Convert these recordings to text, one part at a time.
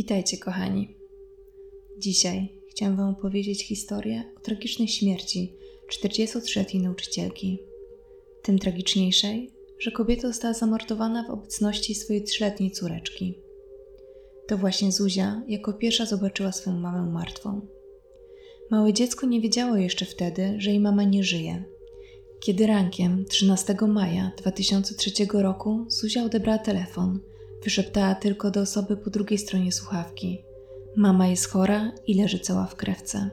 Witajcie, kochani. Dzisiaj chciałam Wam opowiedzieć historię o tragicznej śmierci 43-letniej nauczycielki. Tym tragiczniejszej, że kobieta została zamordowana w obecności swojej trzyletniej córeczki. To właśnie Zuzia jako pierwsza zobaczyła swoją mamę martwą. Małe dziecko nie wiedziało jeszcze wtedy, że jej mama nie żyje. Kiedy rankiem 13 maja 2003 roku Zuzia odebrała telefon – Wyszeptała tylko do osoby po drugiej stronie słuchawki. Mama jest chora i leży cała w krewce.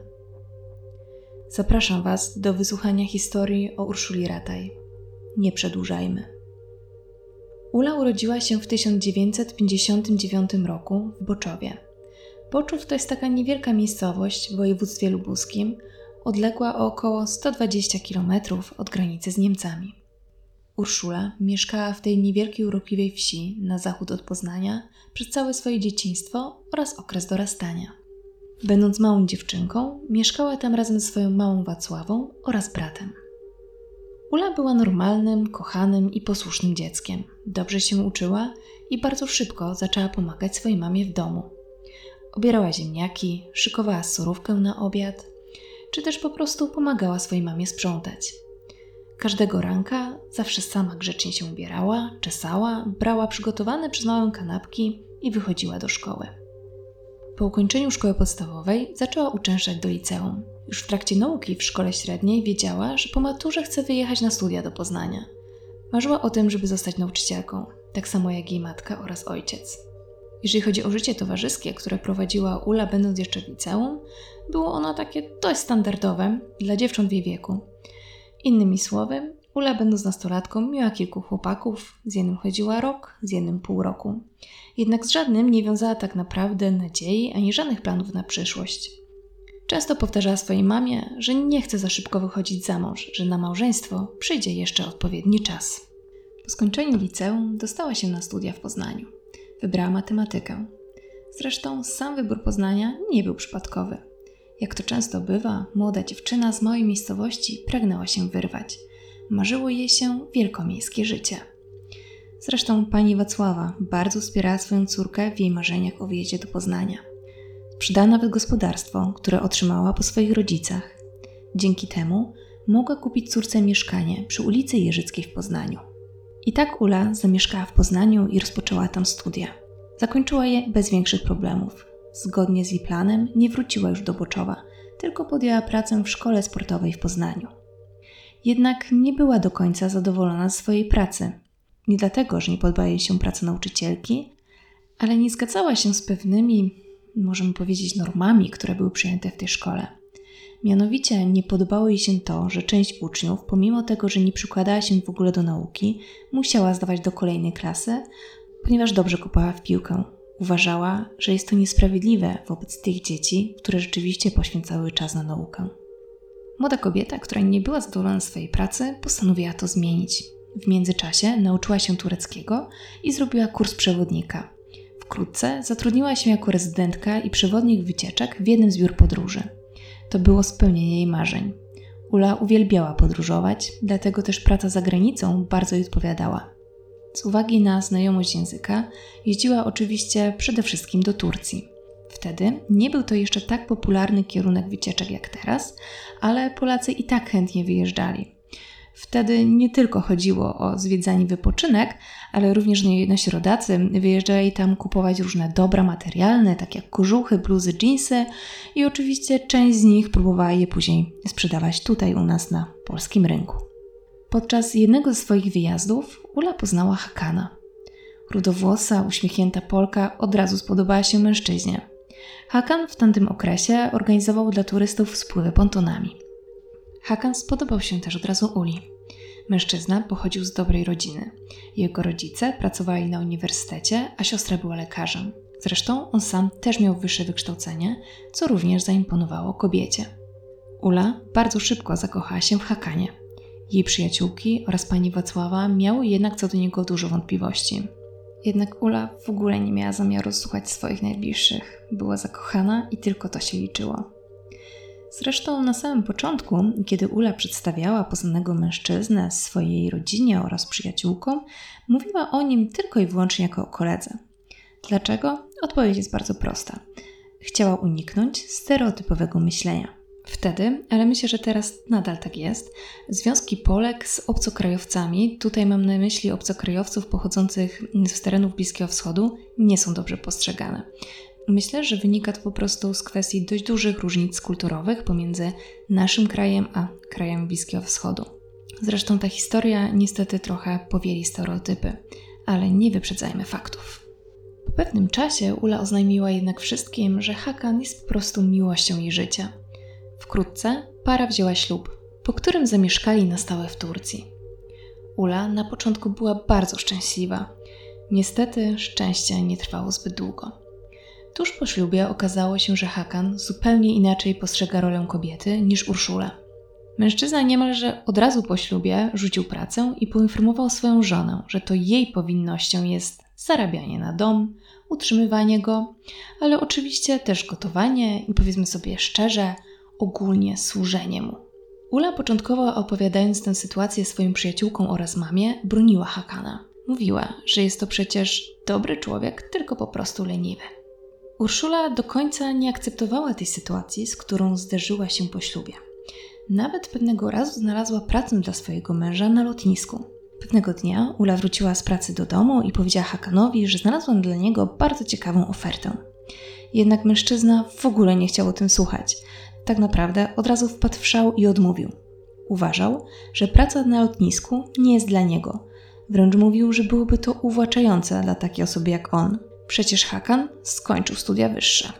Zapraszam Was do wysłuchania historii o Urszuli Rataj. Nie przedłużajmy. Ula urodziła się w 1959 roku w Boczowie. Boczów to jest taka niewielka miejscowość w województwie lubuskim, odległa o około 120 km od granicy z Niemcami. Urszula mieszkała w tej niewielkiej urokliwej wsi na zachód od Poznania przez całe swoje dzieciństwo oraz okres dorastania. Będąc małą dziewczynką, mieszkała tam razem ze swoją małą Wacławą oraz bratem. Ula była normalnym, kochanym i posłusznym dzieckiem. Dobrze się uczyła i bardzo szybko zaczęła pomagać swojej mamie w domu. Obierała ziemniaki, szykowała surówkę na obiad, czy też po prostu pomagała swojej mamie sprzątać. Każdego ranka zawsze sama grzecznie się ubierała, czesała, brała przygotowane przez małą kanapki i wychodziła do szkoły. Po ukończeniu szkoły podstawowej zaczęła uczęszczać do liceum. Już w trakcie nauki w szkole średniej wiedziała, że po maturze chce wyjechać na studia do Poznania. Marzyła o tym, żeby zostać nauczycielką, tak samo jak jej matka oraz ojciec. Jeżeli chodzi o życie towarzyskie, które prowadziła Ula będąc jeszcze w liceum, było ono takie dość standardowe dla dziewcząt w jej wieku. Innymi słowy, Ula będąc nastolatką miała kilku chłopaków, z jednym chodziła rok, z jednym pół roku. Jednak z żadnym nie wiązała tak naprawdę nadziei ani żadnych planów na przyszłość. Często powtarzała swojej mamie, że nie chce za szybko wychodzić za mąż, że na małżeństwo przyjdzie jeszcze odpowiedni czas. Po skończeniu liceum dostała się na studia w Poznaniu. Wybrała matematykę. Zresztą sam wybór Poznania nie był przypadkowy. Jak to często bywa, młoda dziewczyna z małej miejscowości pragnęła się wyrwać. Marzyło jej się wielkomiejskie życie. Zresztą pani Wacława bardzo wspierała swoją córkę w jej marzeniach o wyjeździe do Poznania. Sprzedała nawet gospodarstwo, które otrzymała po swoich rodzicach. Dzięki temu mogła kupić córce mieszkanie przy ulicy Jeżyckiej w Poznaniu. I tak Ula zamieszkała w Poznaniu i rozpoczęła tam studia. Zakończyła je bez większych problemów. Zgodnie z jej planem nie wróciła już do Boczowa, tylko podjęła pracę w szkole sportowej w Poznaniu. Jednak nie była do końca zadowolona z swojej pracy. Nie dlatego, że nie podoba jej się praca nauczycielki, ale nie zgadzała się z pewnymi, możemy powiedzieć, normami, które były przyjęte w tej szkole. Mianowicie nie podobało jej się to, że część uczniów, pomimo tego, że nie przykładała się w ogóle do nauki, musiała zdawać do kolejnej klasy, ponieważ dobrze kopała w piłkę. Uważała, że jest to niesprawiedliwe wobec tych dzieci, które rzeczywiście poświęcały czas na naukę. Młoda kobieta, która nie była zadowolona z swojej pracy, postanowiła to zmienić. W międzyczasie nauczyła się tureckiego i zrobiła kurs przewodnika. Wkrótce zatrudniła się jako rezydentka i przewodnik wycieczek w jednym z biur podróży. To było spełnienie jej marzeń. Ula uwielbiała podróżować, dlatego też praca za granicą bardzo jej odpowiadała. Z uwagi na znajomość języka, jeździła oczywiście przede wszystkim do Turcji. Wtedy nie był to jeszcze tak popularny kierunek wycieczek jak teraz, ale Polacy i tak chętnie wyjeżdżali. Wtedy nie tylko chodziło o zwiedzanie wypoczynek, ale również nasi rodacy wyjeżdżali tam kupować różne dobra materialne, takie jak kożuchy, bluzy, dżinsy i oczywiście część z nich próbowała je później sprzedawać tutaj u nas na polskim rynku. Podczas jednego ze swoich wyjazdów Ula poznała Hakana. Rudowłosa, uśmiechnięta Polka od razu spodobała się mężczyźnie. Hakan w tamtym okresie organizował dla turystów spływy pontonami. Hakan spodobał się też od razu Uli. Mężczyzna pochodził z dobrej rodziny. Jego rodzice pracowali na uniwersytecie, a siostra była lekarzem. Zresztą on sam też miał wyższe wykształcenie, co również zaimponowało kobiecie. Ula bardzo szybko zakochała się w Hakanie. Jej przyjaciółki oraz pani Wacława miały jednak co do niego dużo wątpliwości. Jednak Ula w ogóle nie miała zamiaru słuchać swoich najbliższych. Była zakochana i tylko to się liczyło. Zresztą na samym początku, kiedy Ula przedstawiała poznanego mężczyznę swojej rodzinie oraz przyjaciółkom, mówiła o nim tylko i wyłącznie jako o koledze. Dlaczego? Odpowiedź jest bardzo prosta. Chciała uniknąć stereotypowego myślenia. Wtedy, ale myślę, że teraz nadal tak jest, związki Polek z obcokrajowcami, tutaj mam na myśli obcokrajowców pochodzących z terenów Bliskiego Wschodu, nie są dobrze postrzegane. Myślę, że wynika to po prostu z kwestii dość dużych różnic kulturowych pomiędzy naszym krajem a krajem Bliskiego Wschodu. Zresztą ta historia niestety trochę powieli stereotypy, ale nie wyprzedzajmy faktów. Po pewnym czasie Ula oznajmiła jednak wszystkim, że Hakan jest po prostu miłością jej życia. Wkrótce para wzięła ślub, po którym zamieszkali na stałe w Turcji. Ula na początku była bardzo szczęśliwa. Niestety szczęście nie trwało zbyt długo. Tuż po ślubie okazało się, że Hakan zupełnie inaczej postrzega rolę kobiety niż Urszula. Mężczyzna niemalże od razu po ślubie rzucił pracę i poinformował swoją żonę, że to jej powinnością jest zarabianie na dom, utrzymywanie go, ale oczywiście też gotowanie i powiedzmy sobie szczerze, ogólnie służenie mu. Ula początkowo opowiadając tę sytuację swoim przyjaciółkom oraz mamie, broniła Hakana. Mówiła, że jest to przecież dobry człowiek, tylko po prostu leniwy. Urszula do końca nie akceptowała tej sytuacji, z którą zderzyła się po ślubie. Nawet pewnego razu znalazła pracę dla swojego męża na lotnisku. Pewnego dnia Ula wróciła z pracy do domu i powiedziała Hakanowi, że znalazła dla niego bardzo ciekawą ofertę. Jednak mężczyzna w ogóle nie chciał o tym słuchać. Tak naprawdę od razu wpadł w szał i odmówił. Uważał, że praca na lotnisku nie jest dla niego. Wręcz mówił, że byłoby to uwłaczające dla takiej osoby jak on. Przecież Hakan skończył studia wyższe.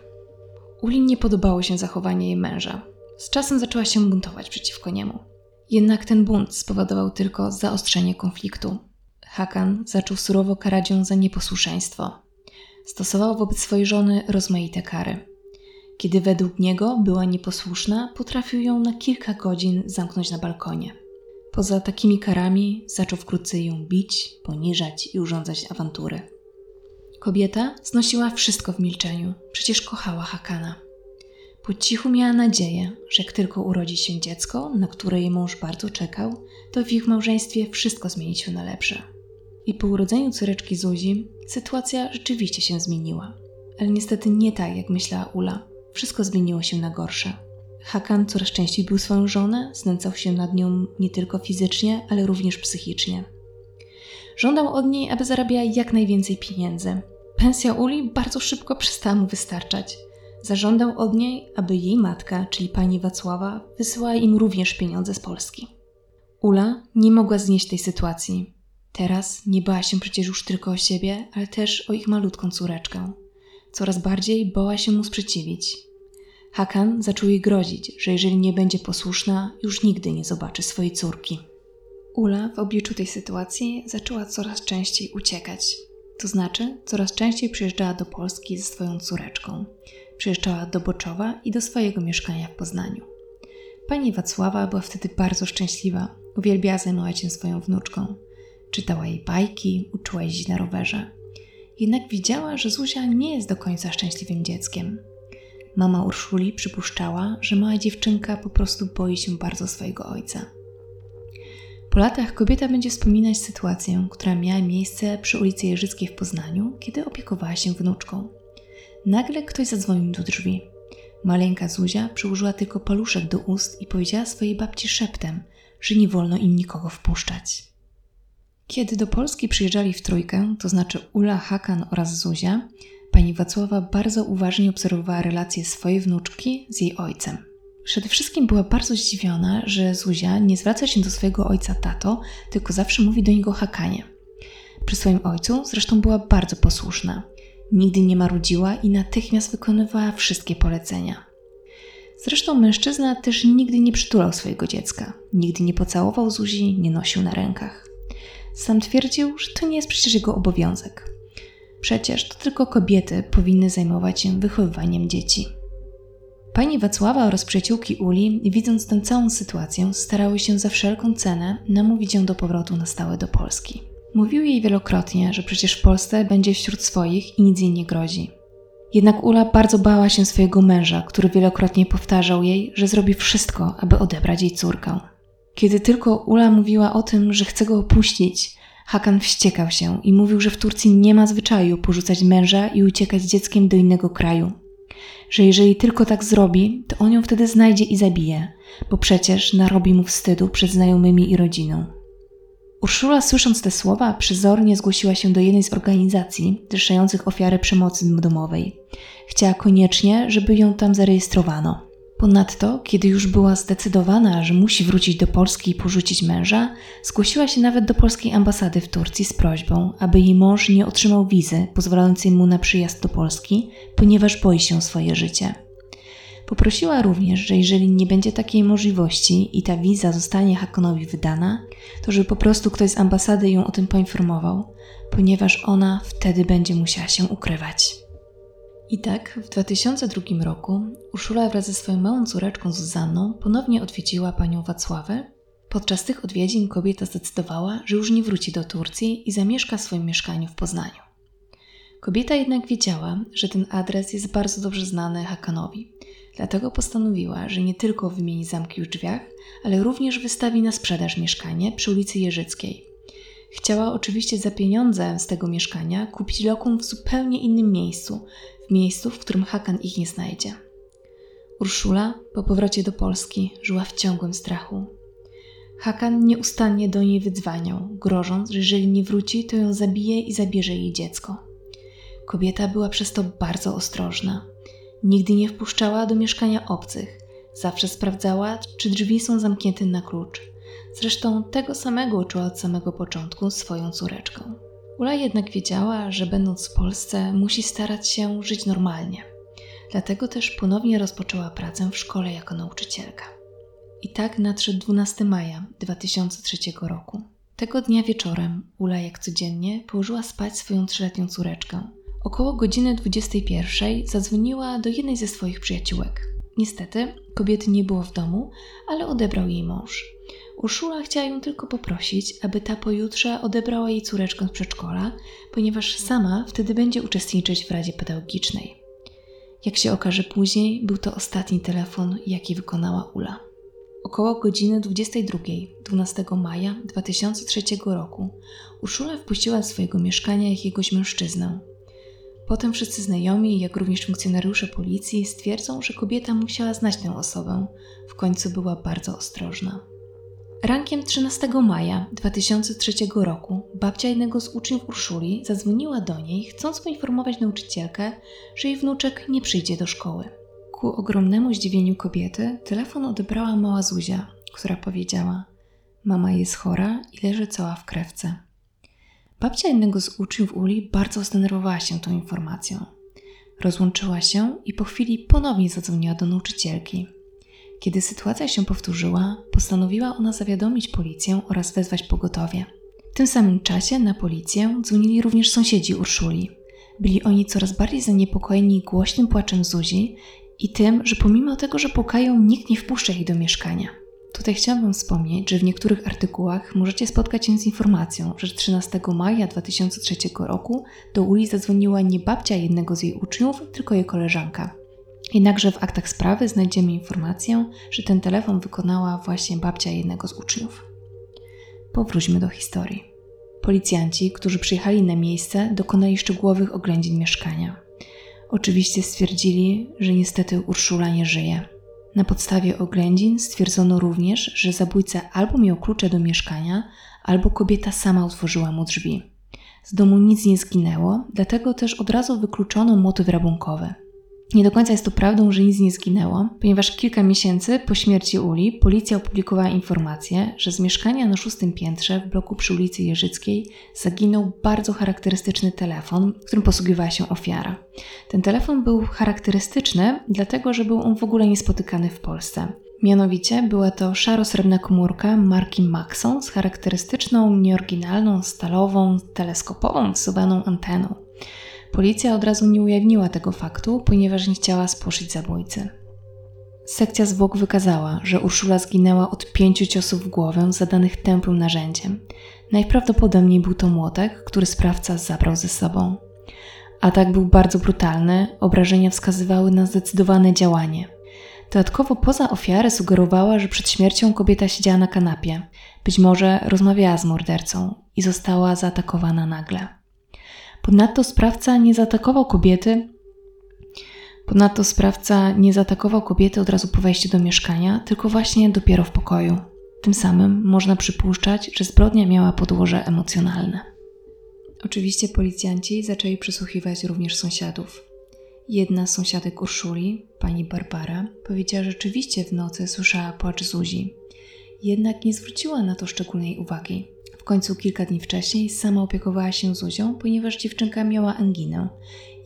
Uli nie podobało się zachowanie jej męża. Z czasem zaczęła się buntować przeciwko niemu. Jednak ten bunt spowodował tylko zaostrzenie konfliktu. Hakan zaczął surowo karać ją za nieposłuszeństwo. Stosował wobec swojej żony rozmaite kary. Kiedy według niego była nieposłuszna, potrafił ją na kilka godzin zamknąć na balkonie. Poza takimi karami zaczął wkrótce ją bić, poniżać i urządzać awantury. Kobieta znosiła wszystko w milczeniu, przecież kochała Hakana. Po cichu miała nadzieję, że jak tylko urodzi się dziecko, na które jej mąż bardzo czekał, to w ich małżeństwie wszystko zmieni się na lepsze. I po urodzeniu córeczki Zuzi sytuacja rzeczywiście się zmieniła. Ale niestety nie tak, jak myślała Ula. Wszystko zmieniło się na gorsze. Hakan coraz częściej był swoją żonę, znęcał się nad nią nie tylko fizycznie, ale również psychicznie. Żądał od niej, aby zarabiała jak najwięcej pieniędzy. Pensja Uli bardzo szybko przestała mu wystarczać. Zażądał od niej, aby jej matka, czyli pani Wacława, wysyłała im również pieniądze z Polski. Ula nie mogła znieść tej sytuacji. Teraz nie bała się przecież już tylko o siebie, ale też o ich malutką córeczkę. Coraz bardziej bała się mu sprzeciwić. Hakan zaczął jej grozić, że jeżeli nie będzie posłuszna, już nigdy nie zobaczy swojej córki. Ula w obliczu tej sytuacji zaczęła coraz częściej uciekać. To znaczy, coraz częściej przyjeżdżała do Polski ze swoją córeczką. Przyjeżdżała do Boczowa i do swojego mieszkania w Poznaniu. Pani Wacława była wtedy bardzo szczęśliwa. Uwielbiała zajmować się swoją wnuczką. Czytała jej bajki, uczyła jeździć na rowerze. Jednak widziała, że Zuzia nie jest do końca szczęśliwym dzieckiem. Mama Urszuli przypuszczała, że mała dziewczynka po prostu boi się bardzo swojego ojca. Po latach kobieta będzie wspominać sytuację, która miała miejsce przy ulicy Jeżyckiej w Poznaniu, kiedy opiekowała się wnuczką. Nagle ktoś zadzwonił do drzwi. Maleńka Zuzia przyłożyła tylko paluszek do ust i powiedziała swojej babci szeptem, że nie wolno im nikogo wpuszczać. Kiedy do Polski przyjeżdżali w trójkę, to znaczy Ula, Hakan oraz Zuzia, pani Wacława bardzo uważnie obserwowała relacje swojej wnuczki z jej ojcem. Przede wszystkim była bardzo zdziwiona, że Zuzia nie zwraca się do swojego ojca tato, tylko zawsze mówi do niego Hakanie. Przy swoim ojcu zresztą była bardzo posłuszna. Nigdy nie marudziła i natychmiast wykonywała wszystkie polecenia. Zresztą mężczyzna też nigdy nie przytulał swojego dziecka, nigdy nie pocałował Zuzi, nie nosił na rękach. Sam twierdził, że to nie jest przecież jego obowiązek. Przecież to tylko kobiety powinny zajmować się wychowywaniem dzieci. Pani Wacława oraz przyjaciółki Uli, widząc tę całą sytuację, starały się za wszelką cenę namówić ją do powrotu na stałe do Polski. Mówił jej wielokrotnie, że przecież w Polsce będzie wśród swoich i nic jej nie grozi. Jednak Ula bardzo bała się swojego męża, który wielokrotnie powtarzał jej, że zrobi wszystko, aby odebrać jej córkę. Kiedy tylko Ula mówiła o tym, że chce go opuścić, Hakan wściekał się i mówił, że w Turcji nie ma zwyczaju porzucać męża i uciekać z dzieckiem do innego kraju. Że jeżeli tylko tak zrobi, to on ją wtedy znajdzie i zabije, bo przecież narobi mu wstydu przed znajomymi i rodziną. Urszula, słysząc te słowa, przezornie zgłosiła się do jednej z organizacji zrzeszających ofiary przemocy domowej. Chciała koniecznie, żeby ją tam zarejestrowano. Ponadto, kiedy już była zdecydowana, że musi wrócić do Polski i porzucić męża, zgłosiła się nawet do polskiej ambasady w Turcji z prośbą, aby jej mąż nie otrzymał wizy pozwalającej mu na przyjazd do Polski, ponieważ boi się o swoje życie. Poprosiła również, że jeżeli nie będzie takiej możliwości i ta wiza zostanie Hakonowi wydana, to żeby po prostu ktoś z ambasady ją o tym poinformował, ponieważ ona wtedy będzie musiała się ukrywać. I tak w 2002 roku Urszula wraz ze swoją małą córeczką Zuzanną ponownie odwiedziła panią Wacławę. Podczas tych odwiedzin kobieta zdecydowała, że już nie wróci do Turcji i zamieszka w swoim mieszkaniu w Poznaniu. Kobieta jednak wiedziała, że ten adres jest bardzo dobrze znany Hakanowi, dlatego postanowiła, że nie tylko wymieni zamki w drzwiach, ale również wystawi na sprzedaż mieszkanie przy ulicy Jeżyckiej. Chciała oczywiście za pieniądze z tego mieszkania kupić lokum w zupełnie innym miejscu, w miejscu, w którym Hakan ich nie znajdzie. Urszula po powrocie do Polski żyła w ciągłym strachu. Hakan nieustannie do niej wydzwaniał, grożąc, że jeżeli nie wróci, to ją zabije i zabierze jej dziecko. Kobieta była przez to bardzo ostrożna. Nigdy nie wpuszczała do mieszkania obcych, zawsze sprawdzała, czy drzwi są zamknięte na klucz. Zresztą tego samego uczyła od samego początku swoją córeczką. Ula jednak wiedziała, że będąc w Polsce musi starać się żyć normalnie. Dlatego też ponownie rozpoczęła pracę w szkole jako nauczycielka. I tak nadszedł 12 maja 2003 roku. Tego dnia wieczorem Ula jak codziennie położyła spać swoją trzyletnią córeczkę. Około godziny 21 zadzwoniła do jednej ze swoich przyjaciółek. Niestety kobiety nie było w domu, ale odebrał jej mąż. Urszula chciała ją tylko poprosić, aby ta pojutrze odebrała jej córeczkę z przedszkola, ponieważ sama wtedy będzie uczestniczyć w Radzie Pedagogicznej. Jak się okaże później, był to ostatni telefon, jaki wykonała Ula. Około godziny 22, 12 maja 2003 roku, Urszula wpuściła do swojego mieszkania jakiegoś mężczyznę. Potem wszyscy znajomi, jak również funkcjonariusze policji stwierdzą, że kobieta musiała znać tę osobę. W końcu była bardzo ostrożna. Rankiem 13 maja 2003 roku babcia jednego z uczniów Urszuli zadzwoniła do niej, chcąc poinformować nauczycielkę, że jej wnuczek nie przyjdzie do szkoły. Ku ogromnemu zdziwieniu kobiety telefon odebrała mała Zuzia, która powiedziała: Mama jest chora i leży cała w krewce. Babcia jednego z uczniów Uli bardzo zdenerwowała się tą informacją. Rozłączyła się i po chwili ponownie zadzwoniła do nauczycielki. Kiedy sytuacja się powtórzyła, postanowiła ona zawiadomić policję oraz wezwać pogotowie. W tym samym czasie na policję dzwonili również sąsiedzi Urszuli. Byli oni coraz bardziej zaniepokojeni głośnym płaczem Zuzi i tym, że pomimo tego, że pukają, nikt nie wpuszcza ich do mieszkania. Tutaj chciałabym wspomnieć, że w niektórych artykułach możecie spotkać się z informacją, że 13 maja 2003 roku do Uli zadzwoniła nie babcia jednego z jej uczniów, tylko jej koleżanka. Jednakże w aktach sprawy znajdziemy informację, że ten telefon wykonała właśnie babcia jednego z uczniów. Powróćmy do historii. Policjanci, którzy przyjechali na miejsce, dokonali szczegółowych oględzin mieszkania. Oczywiście stwierdzili, że niestety Urszula nie żyje. Na podstawie oględzin stwierdzono również, że zabójca albo miał klucze do mieszkania, albo kobieta sama otworzyła mu drzwi. Z domu nic nie zginęło, dlatego też od razu wykluczono motyw rabunkowy. Nie do końca jest to prawdą, że nic nie zginęło, ponieważ kilka miesięcy po śmierci Uli policja opublikowała informację, że z mieszkania na szóstym piętrze w bloku przy ulicy Jeżyckiej zaginął bardzo charakterystyczny telefon, którym posługiwała się ofiara. Ten telefon był charakterystyczny, dlatego że był on w ogóle niespotykany w Polsce. Mianowicie była to szaro-srebrna komórka marki Maxon z charakterystyczną, nieoryginalną, stalową, teleskopową wsuwaną anteną. Policja od razu nie ujawniła tego faktu, ponieważ nie chciała spłoszyć zabójcy. Sekcja zwłok wykazała, że Urszula zginęła od pięciu ciosów w głowę zadanych tępym narzędziem. Najprawdopodobniej był to młotek, który sprawca zabrał ze sobą. Atak był bardzo brutalny, obrażenia wskazywały na zdecydowane działanie. Dodatkowo poza ofiarę sugerowała, że przed śmiercią kobieta siedziała na kanapie. Być może rozmawiała z mordercą i została zaatakowana nagle. Ponadto sprawca nie zaatakował kobiety. Ponadto sprawca nie zaatakował kobiety od razu po wejściu do mieszkania, tylko właśnie dopiero w pokoju. Tym samym można przypuszczać, że zbrodnia miała podłoże emocjonalne. Oczywiście policjanci zaczęli przesłuchiwać również sąsiadów. Jedna z sąsiadek Urszuli, pani Barbara, powiedziała, że rzeczywiście w nocy słyszała płacz Zuzi. Jednak nie zwróciła na to szczególnej uwagi. Końcu kilka dni wcześniej sama opiekowała się Zuzią, ponieważ dziewczynka miała anginę.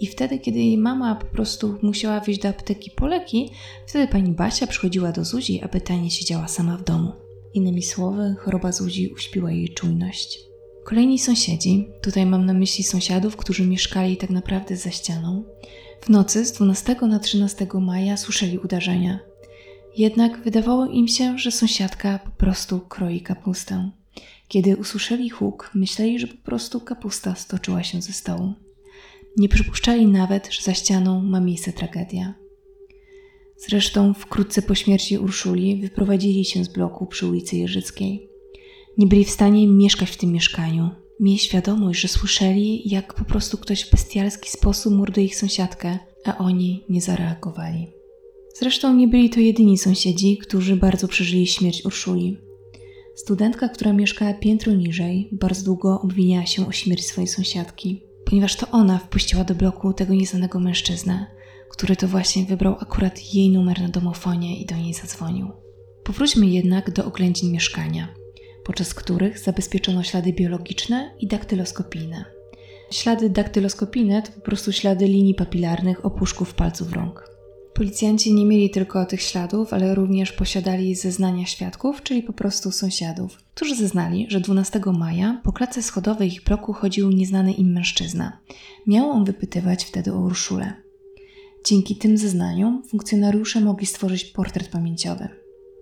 I wtedy, kiedy jej mama po prostu musiała wyjść do apteki po leki, wtedy pani Basia przychodziła do Zuzi, aby ta nie siedziała sama w domu. Innymi słowy, choroba Zuzi uśpiła jej czujność. Kolejni sąsiedzi, tutaj mam na myśli sąsiadów, którzy mieszkali tak naprawdę za ścianą, w nocy z 12 na 13 maja słyszeli uderzenia. Jednak wydawało im się, że sąsiadka po prostu kroi kapustę. Kiedy usłyszeli huk, myśleli, że po prostu kapusta stoczyła się ze stołu. Nie przypuszczali nawet, że za ścianą ma miejsce tragedia. Zresztą wkrótce po śmierci Urszuli wyprowadzili się z bloku przy ulicy Jerzyckiej. Nie byli w stanie mieszkać w tym mieszkaniu. Mieli świadomość, że słyszeli, jak po prostu ktoś w bestialski sposób morduje ich sąsiadkę, a oni nie zareagowali. Zresztą nie byli to jedyni sąsiedzi, którzy bardzo przeżyli śmierć Urszuli. Studentka, która mieszkała piętro niżej, bardzo długo obwiniała się o śmierć swojej sąsiadki, ponieważ to ona wpuściła do bloku tego nieznanego mężczyznę, który to właśnie wybrał akurat jej numer na domofonie i do niej zadzwonił. Powróćmy jednak do oględzin mieszkania, podczas których zabezpieczono ślady biologiczne i daktyloskopijne. Ślady daktyloskopijne to po prostu ślady linii papilarnych opuszków palców rąk. Policjanci nie mieli tylko tych śladów, ale również posiadali zeznania świadków, czyli po prostu sąsiadów, którzy zeznali, że 12 maja po klatce schodowej ich bloku chodził nieznany im mężczyzna. Miał on wypytywać wtedy o Urszulę. Dzięki tym zeznaniom funkcjonariusze mogli stworzyć portret pamięciowy.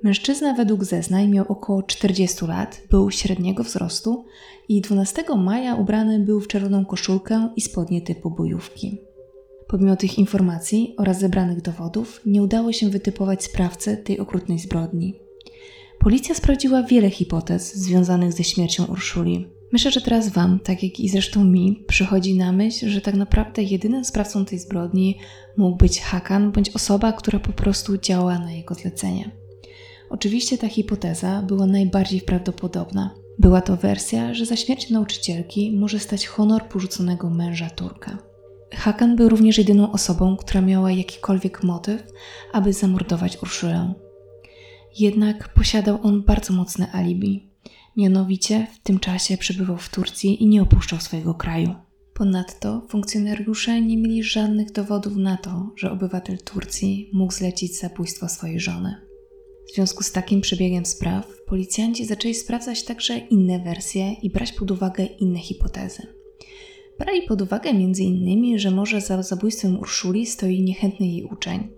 Mężczyzna według zeznań miał około 40 lat, był średniego wzrostu i 12 maja ubrany był w czerwoną koszulkę i spodnie typu bojówki. Pomimo tych informacji oraz zebranych dowodów, nie udało się wytypować sprawcy tej okrutnej zbrodni. Policja sprawdziła wiele hipotez związanych ze śmiercią Urszuli. Myślę, że teraz Wam, tak jak i zresztą mi, przychodzi na myśl, że tak naprawdę jedynym sprawcą tej zbrodni mógł być Hakan bądź osoba, która po prostu działała na jego zlecenie. Oczywiście ta hipoteza była najbardziej prawdopodobna. Była to wersja, że za śmierć nauczycielki może stać honor porzuconego męża Turka. Hakan był również jedyną osobą, która miała jakikolwiek motyw, aby zamordować Urszulę. Jednak posiadał on bardzo mocne alibi. Mianowicie w tym czasie przebywał w Turcji i nie opuszczał swojego kraju. Ponadto funkcjonariusze nie mieli żadnych dowodów na to, że obywatel Turcji mógł zlecić zabójstwo swojej żony. W związku z takim przebiegiem spraw, policjanci zaczęli sprawdzać także inne wersje i brać pod uwagę inne hipotezy. Brali pod uwagę m.in., że może za zabójstwem Urszuli stoi niechętny jej uczeń,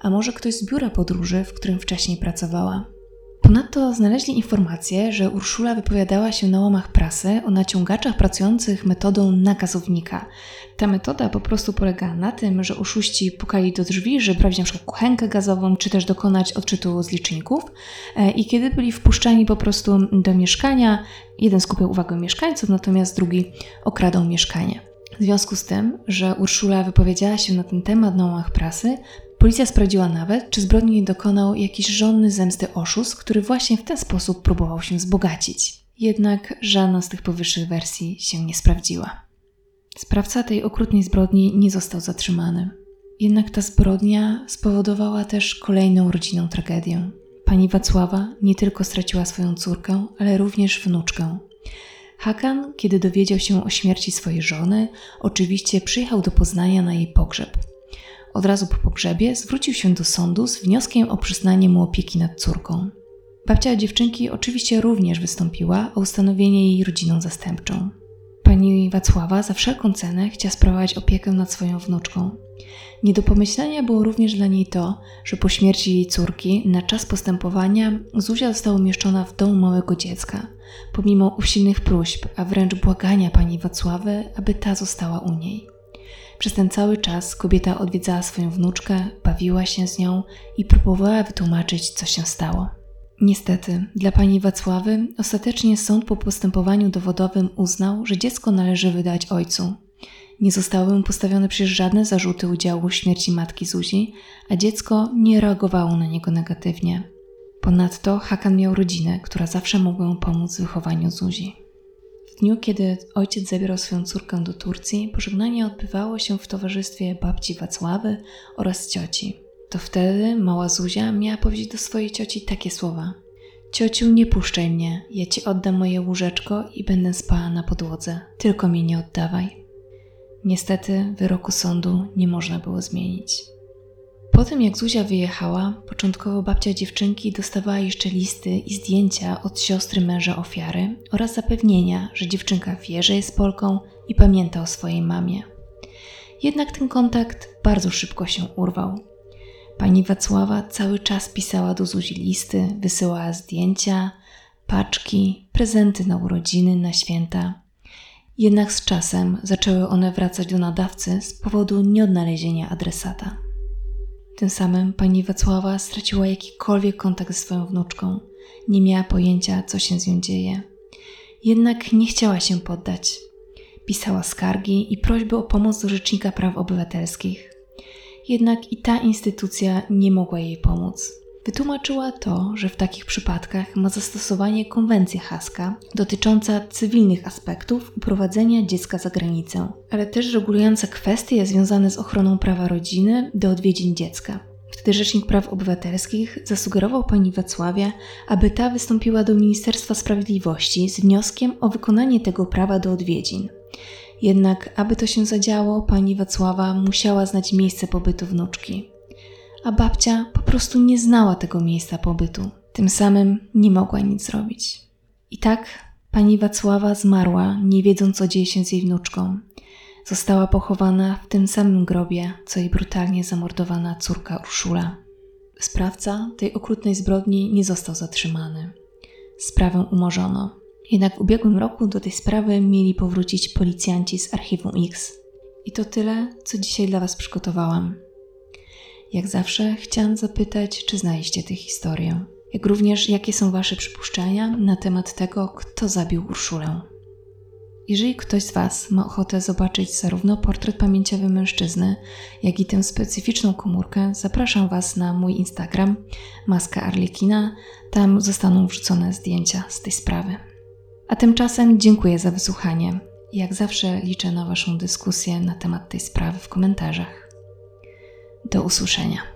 a może ktoś z biura podróży, w którym wcześniej pracowała. Ponadto znaleźli informację, że Urszula wypowiadała się na łamach prasy o naciągaczach pracujących metodą nakazownika. Ta metoda po prostu polega na tym, że oszuści pukali do drzwi, żeby na przykład kuchenkę gazową, czy też dokonać odczytu z liczników. E, I kiedy byli wpuszczani po prostu do mieszkania, jeden skupiał uwagę mieszkańców, natomiast drugi okradał mieszkanie. W związku z tym, że Urszula wypowiedziała się na ten temat na łamach prasy, Policja sprawdziła nawet, czy zbrodni dokonał jakiś żonny zemsty oszust, który właśnie w ten sposób próbował się wzbogacić. Jednak żadna z tych powyższych wersji się nie sprawdziła. Sprawca tej okrutnej zbrodni nie został zatrzymany. Jednak ta zbrodnia spowodowała też kolejną rodzinną tragedię. Pani Wacława nie tylko straciła swoją córkę, ale również wnuczkę. Hakan, kiedy dowiedział się o śmierci swojej żony, oczywiście przyjechał do Poznania na jej pogrzeb. Od razu po pogrzebie zwrócił się do sądu z wnioskiem o przyznanie mu opieki nad córką. Babcia dziewczynki oczywiście również wystąpiła o ustanowienie jej rodziną zastępczą. Pani Wacława za wszelką cenę chciała sprawować opiekę nad swoją wnuczką. Nie do pomyślenia było również dla niej to, że po śmierci jej córki na czas postępowania Zuzia została umieszczona w domu małego dziecka, pomimo usilnych próśb, a wręcz błagania pani Wacławy, aby ta została u niej. Przez ten cały czas kobieta odwiedzała swoją wnuczkę, bawiła się z nią i próbowała wytłumaczyć, co się stało. Niestety, dla pani Wacławy ostatecznie sąd po postępowaniu dowodowym uznał, że dziecko należy wydać ojcu. Nie zostały mu postawione przecież żadne zarzuty udziału w śmierci matki Zuzi, a dziecko nie reagowało na niego negatywnie. Ponadto Hakan miał rodzinę, która zawsze mogła mu pomóc w wychowaniu Zuzi. Dniu, kiedy ojciec zabierał swoją córkę do Turcji, pożegnanie odbywało się w towarzystwie babci Wacławy oraz cioci. To wtedy mała Zuzia miała powiedzieć do swojej cioci takie słowa: Ciociu, nie puszczaj mnie, ja ci oddam moje łóżeczko i będę spała na podłodze, tylko mnie nie oddawaj. Niestety wyroku sądu nie można było zmienić. Po tym jak Zuzia wyjechała, początkowo babcia dziewczynki dostawała jeszcze listy i zdjęcia od siostry męża ofiary oraz zapewnienia, że dziewczynka wie, że jest Polką i pamięta o swojej mamie. Jednak ten kontakt bardzo szybko się urwał. Pani Wacława cały czas pisała do Zuzi listy, wysyłała zdjęcia, paczki, prezenty na urodziny, na święta. Jednak z czasem zaczęły one wracać do nadawcy z powodu nieodnalezienia adresata. Tym samym pani Wacława straciła jakikolwiek kontakt ze swoją wnuczką. Nie miała pojęcia, co się z nią dzieje. Jednak nie chciała się poddać. Pisała skargi i prośby o pomoc do Rzecznika Praw Obywatelskich. Jednak i ta instytucja nie mogła jej pomóc. Wytłumaczyła to, że w takich przypadkach ma zastosowanie konwencja haska dotycząca cywilnych aspektów uprowadzenia dziecka za granicę, ale też regulująca kwestie związane z ochroną prawa rodziny do odwiedzin dziecka. Wtedy Rzecznik Praw Obywatelskich zasugerował pani Wacławie, aby ta wystąpiła do Ministerstwa Sprawiedliwości z wnioskiem o wykonanie tego prawa do odwiedzin. Jednak, aby to się zadziało, pani Wacława musiała znać miejsce pobytu wnuczki a babcia po prostu nie znała tego miejsca pobytu. Tym samym nie mogła nic zrobić. I tak pani Wacława zmarła, nie wiedząc, co dzieje się z jej wnuczką. Została pochowana w tym samym grobie, co jej brutalnie zamordowana córka Urszula. Sprawca tej okrutnej zbrodni nie został zatrzymany. Sprawę umorzono. Jednak w ubiegłym roku do tej sprawy mieli powrócić policjanci z archiwum X. I to tyle, co dzisiaj dla Was przygotowałam. Jak zawsze chciałam zapytać, czy znaliście tę historię, jak również jakie są Wasze przypuszczenia na temat tego, kto zabił Urszulę. Jeżeli ktoś z Was ma ochotę zobaczyć zarówno portret pamięciowy mężczyzny, jak i tę specyficzną komórkę, zapraszam Was na mój Instagram, Maska Arlekina. Tam zostaną wrzucone zdjęcia z tej sprawy. A tymczasem dziękuję za wysłuchanie. Jak zawsze liczę na Waszą dyskusję na temat tej sprawy w komentarzach. Do usłyszenia.